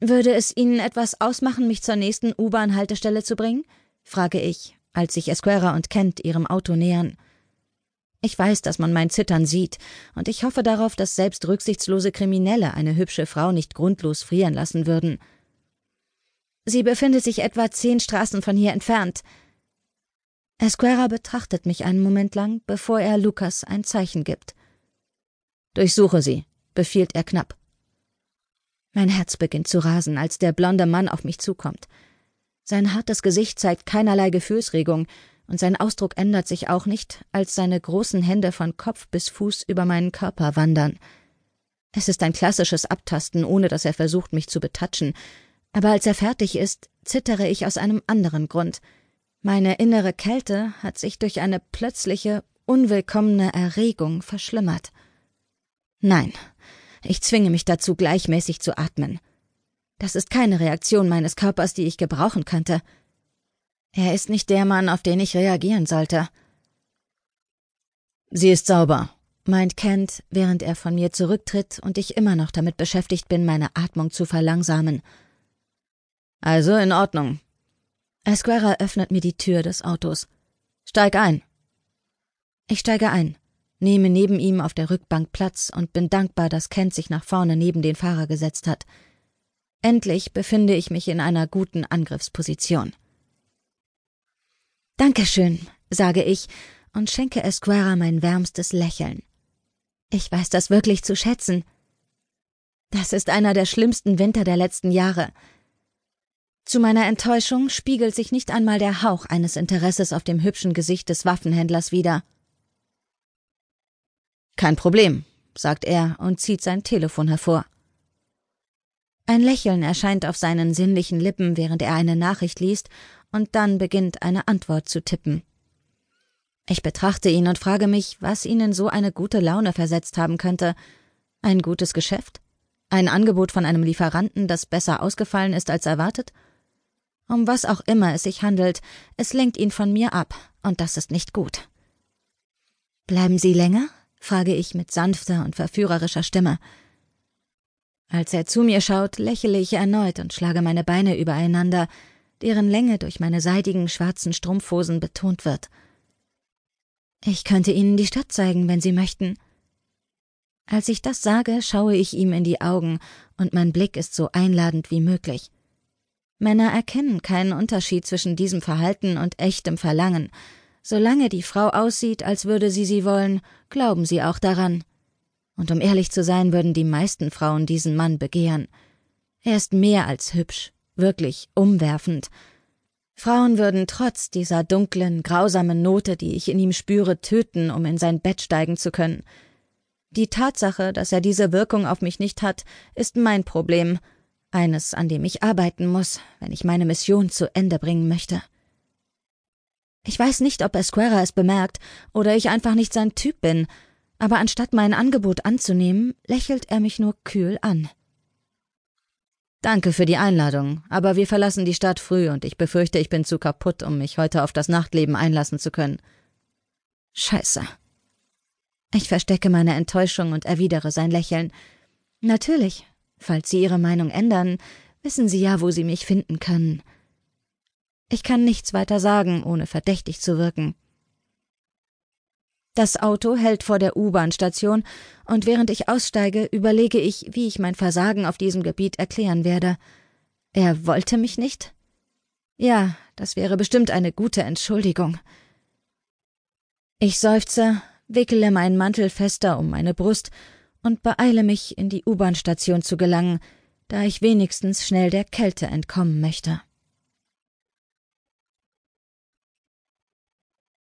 Würde es Ihnen etwas ausmachen, mich zur nächsten U-Bahn-Haltestelle zu bringen? frage ich, als sich Esquera und Kent ihrem Auto nähern. Ich weiß, dass man mein Zittern sieht, und ich hoffe darauf, dass selbst rücksichtslose Kriminelle eine hübsche Frau nicht grundlos frieren lassen würden. Sie befindet sich etwa zehn Straßen von hier entfernt. Esquera betrachtet mich einen Moment lang, bevor er Lukas ein Zeichen gibt. Durchsuche sie, befiehlt er knapp. Mein Herz beginnt zu rasen, als der blonde Mann auf mich zukommt. Sein hartes Gesicht zeigt keinerlei Gefühlsregung, und sein Ausdruck ändert sich auch nicht, als seine großen Hände von Kopf bis Fuß über meinen Körper wandern. Es ist ein klassisches Abtasten, ohne dass er versucht, mich zu betatschen, aber als er fertig ist, zittere ich aus einem anderen Grund. Meine innere Kälte hat sich durch eine plötzliche, unwillkommene Erregung verschlimmert. Nein, ich zwinge mich dazu, gleichmäßig zu atmen. Das ist keine Reaktion meines Körpers, die ich gebrauchen könnte. Er ist nicht der Mann, auf den ich reagieren sollte. Sie ist sauber, meint Kent, während er von mir zurücktritt und ich immer noch damit beschäftigt bin, meine Atmung zu verlangsamen. Also in Ordnung. Esquera öffnet mir die Tür des Autos. Steig ein. Ich steige ein nehme neben ihm auf der Rückbank Platz und bin dankbar, dass Kent sich nach vorne neben den Fahrer gesetzt hat. Endlich befinde ich mich in einer guten Angriffsposition. Dankeschön, sage ich und schenke Esquera mein wärmstes Lächeln. Ich weiß das wirklich zu schätzen. Das ist einer der schlimmsten Winter der letzten Jahre. Zu meiner Enttäuschung spiegelt sich nicht einmal der Hauch eines Interesses auf dem hübschen Gesicht des Waffenhändlers wider. Kein Problem, sagt er und zieht sein Telefon hervor. Ein Lächeln erscheint auf seinen sinnlichen Lippen, während er eine Nachricht liest, und dann beginnt eine Antwort zu tippen. Ich betrachte ihn und frage mich, was ihn in so eine gute Laune versetzt haben könnte. Ein gutes Geschäft? Ein Angebot von einem Lieferanten, das besser ausgefallen ist als erwartet? Um was auch immer es sich handelt, es lenkt ihn von mir ab, und das ist nicht gut. Bleiben Sie länger? Frage ich mit sanfter und verführerischer Stimme. Als er zu mir schaut, lächle ich erneut und schlage meine Beine übereinander, deren Länge durch meine seidigen schwarzen Strumpfhosen betont wird. Ich könnte Ihnen die Stadt zeigen, wenn Sie möchten. Als ich das sage, schaue ich ihm in die Augen, und mein Blick ist so einladend wie möglich. Männer erkennen keinen Unterschied zwischen diesem Verhalten und echtem Verlangen, Solange die Frau aussieht, als würde sie sie wollen, glauben sie auch daran. Und um ehrlich zu sein, würden die meisten Frauen diesen Mann begehren. Er ist mehr als hübsch, wirklich umwerfend. Frauen würden trotz dieser dunklen, grausamen Note, die ich in ihm spüre, töten, um in sein Bett steigen zu können. Die Tatsache, dass er diese Wirkung auf mich nicht hat, ist mein Problem, eines, an dem ich arbeiten muss, wenn ich meine Mission zu Ende bringen möchte. Ich weiß nicht, ob Esquera es bemerkt oder ich einfach nicht sein Typ bin, aber anstatt mein Angebot anzunehmen, lächelt er mich nur kühl an. Danke für die Einladung, aber wir verlassen die Stadt früh und ich befürchte, ich bin zu kaputt, um mich heute auf das Nachtleben einlassen zu können. Scheiße. Ich verstecke meine Enttäuschung und erwidere sein Lächeln. Natürlich. Falls Sie Ihre Meinung ändern, wissen Sie ja, wo Sie mich finden können. Ich kann nichts weiter sagen, ohne verdächtig zu wirken. Das Auto hält vor der U-Bahn-Station, und während ich aussteige, überlege ich, wie ich mein Versagen auf diesem Gebiet erklären werde. Er wollte mich nicht? Ja, das wäre bestimmt eine gute Entschuldigung. Ich seufze, wickele meinen Mantel fester um meine Brust und beeile mich, in die U-Bahn-Station zu gelangen, da ich wenigstens schnell der Kälte entkommen möchte.